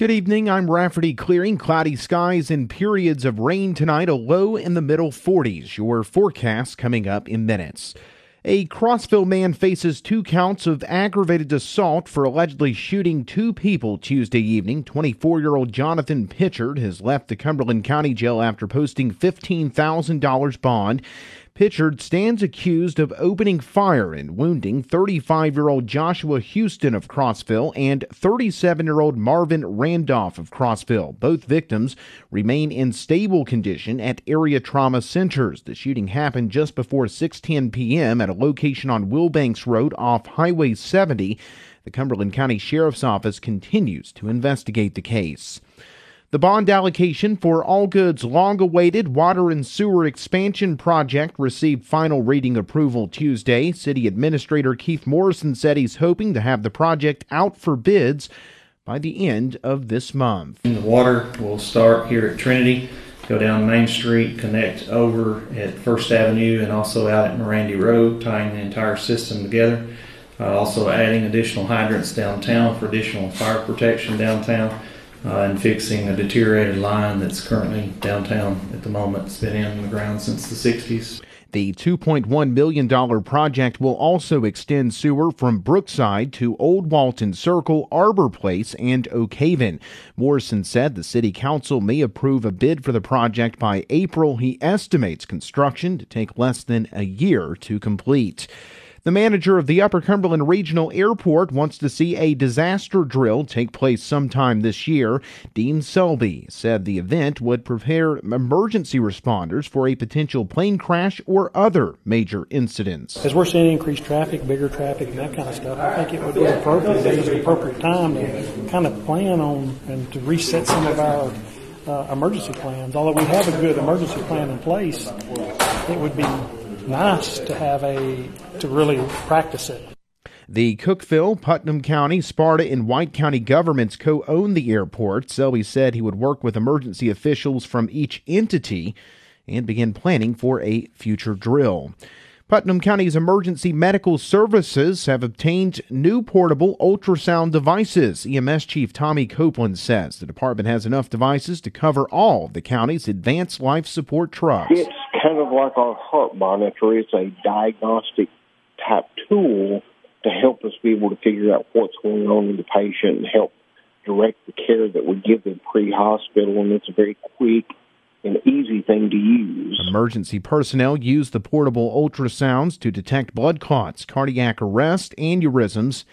Good evening. I'm Rafferty clearing cloudy skies and periods of rain tonight, a low in the middle 40s. Your forecast coming up in minutes. A Crossville man faces two counts of aggravated assault for allegedly shooting two people Tuesday evening. 24 year old Jonathan Pitchard has left the Cumberland County Jail after posting $15,000 bond. Pitchard stands accused of opening fire and wounding 35 year old Joshua Houston of Crossville and 37 year old Marvin Randolph of Crossville. Both victims remain in stable condition at area trauma centers. The shooting happened just before 6:10 p.m. at a location on Wilbanks Road off Highway 70. The Cumberland County Sheriff's Office continues to investigate the case. The bond allocation for Algood's long awaited water and sewer expansion project received final reading approval Tuesday. City Administrator Keith Morrison said he's hoping to have the project out for bids by the end of this month. The water will start here at Trinity, go down Main Street, connect over at First Avenue, and also out at Mirandy Road, tying the entire system together. Uh, also adding additional hydrants downtown for additional fire protection downtown uh, and fixing a deteriorated line that's currently downtown at the moment. It's been in the ground since the 60s. The $2.1 million project will also extend sewer from Brookside to Old Walton Circle, Arbor Place, and Oak Haven. Morrison said the City Council may approve a bid for the project by April. He estimates construction to take less than a year to complete. The manager of the Upper Cumberland Regional Airport wants to see a disaster drill take place sometime this year. Dean Selby said the event would prepare emergency responders for a potential plane crash or other major incidents. As we're seeing increased traffic, bigger traffic, and that kind of stuff, I think it would be appropriate, it was an appropriate time to kind of plan on and to reset some of our uh, emergency plans. Although we have a good emergency plan in place, it would be nice to have a to really practice it. The Cookeville, Putnam County, Sparta, and White County governments co own the airport. Selby said he would work with emergency officials from each entity and begin planning for a future drill. Putnam County's emergency medical services have obtained new portable ultrasound devices. EMS Chief Tommy Copeland says the department has enough devices to cover all of the county's advanced life support trucks. It's kind of like our heart monitor. It's a diagnostic type tool to help us be able to figure out what's going on with the patient and help direct the care that we give them pre-hospital. And it's a very quick and easy thing to use. Emergency personnel use the portable ultrasounds to detect blood clots, cardiac arrest, aneurysms,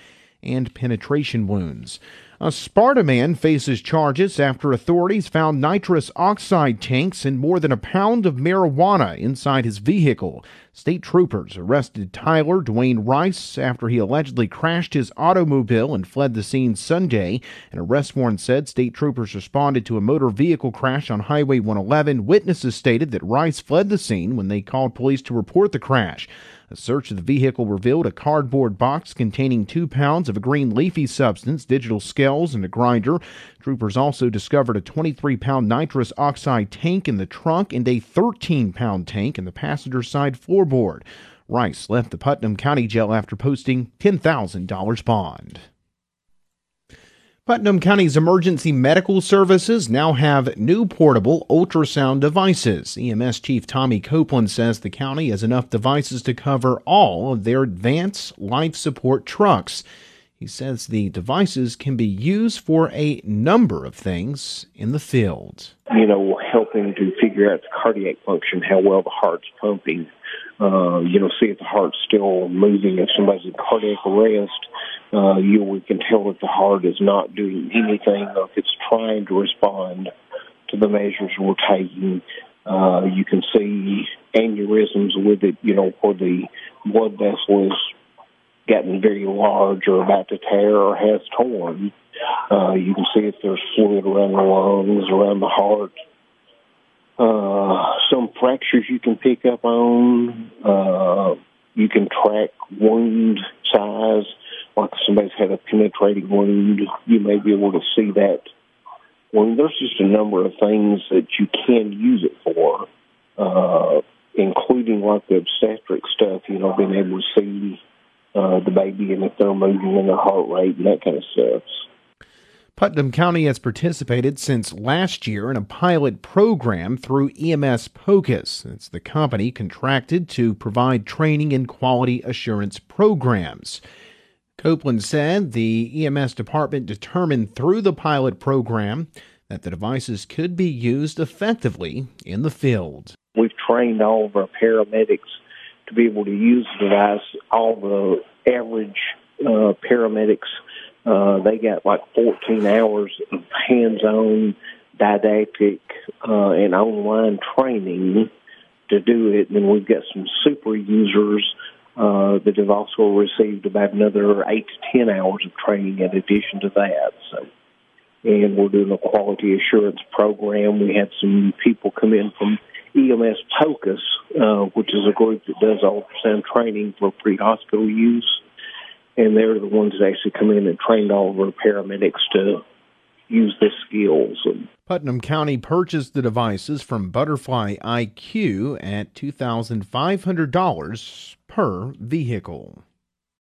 and penetration wounds. A Sparta man faces charges after authorities found nitrous oxide tanks and more than a pound of marijuana inside his vehicle. State troopers arrested Tyler Dwayne Rice after he allegedly crashed his automobile and fled the scene Sunday. An arrest warrant said state troopers responded to a motor vehicle crash on Highway 111. Witnesses stated that Rice fled the scene when they called police to report the crash. A search of the vehicle revealed a cardboard box containing two pounds of a green leafy substance, digital scales, and a grinder. Troopers also discovered a 23 pound nitrous oxide tank in the trunk and a 13 pound tank in the passenger side floorboard. Rice left the Putnam County Jail after posting $10,000 bond. Putnam County's emergency medical services now have new portable ultrasound devices. EMS Chief Tommy Copeland says the county has enough devices to cover all of their advanced life support trucks. He says the devices can be used for a number of things in the field. You know, helping to figure out the cardiac function, how well the heart's pumping, uh, you know, see if the heart's still moving, if somebody's in cardiac arrest uh, you we can tell if the heart is not doing anything or if it's trying to respond to the measures we're taking. Uh, you can see aneurysms with it, you know, where the blood vessel is getting very large or about to tear or has torn. Uh, you can see if there's fluid around the lungs, around the heart. Uh, some fractures you can pick up on. Uh, you can track wound size like somebody's had a penetrating wound, you may be able to see that. Well, there's just a number of things that you can use it for, uh, including like the obstetric stuff, you know, being able to see uh, the baby and if they're and their heart rate and that kind of stuff. Putnam County has participated since last year in a pilot program through EMS POCUS. It's the company contracted to provide training and quality assurance programs. Copeland said the EMS department determined through the pilot program that the devices could be used effectively in the field. We've trained all of our paramedics to be able to use the device. All the average uh, paramedics uh, they got like 14 hours of hands-on, didactic, uh, and online training to do it. And we've got some super users uh, that have also received about another eight to 10 hours of training in addition to that. So, and we're doing a quality assurance program. We had some people come in from EMS POCUS, uh, which is a group that does ultrasound training for pre-hospital use and they're the ones that actually come in and trained all of our paramedics to use the skills. Putnam County purchased the devices from Butterfly IQ at $2,500 per vehicle.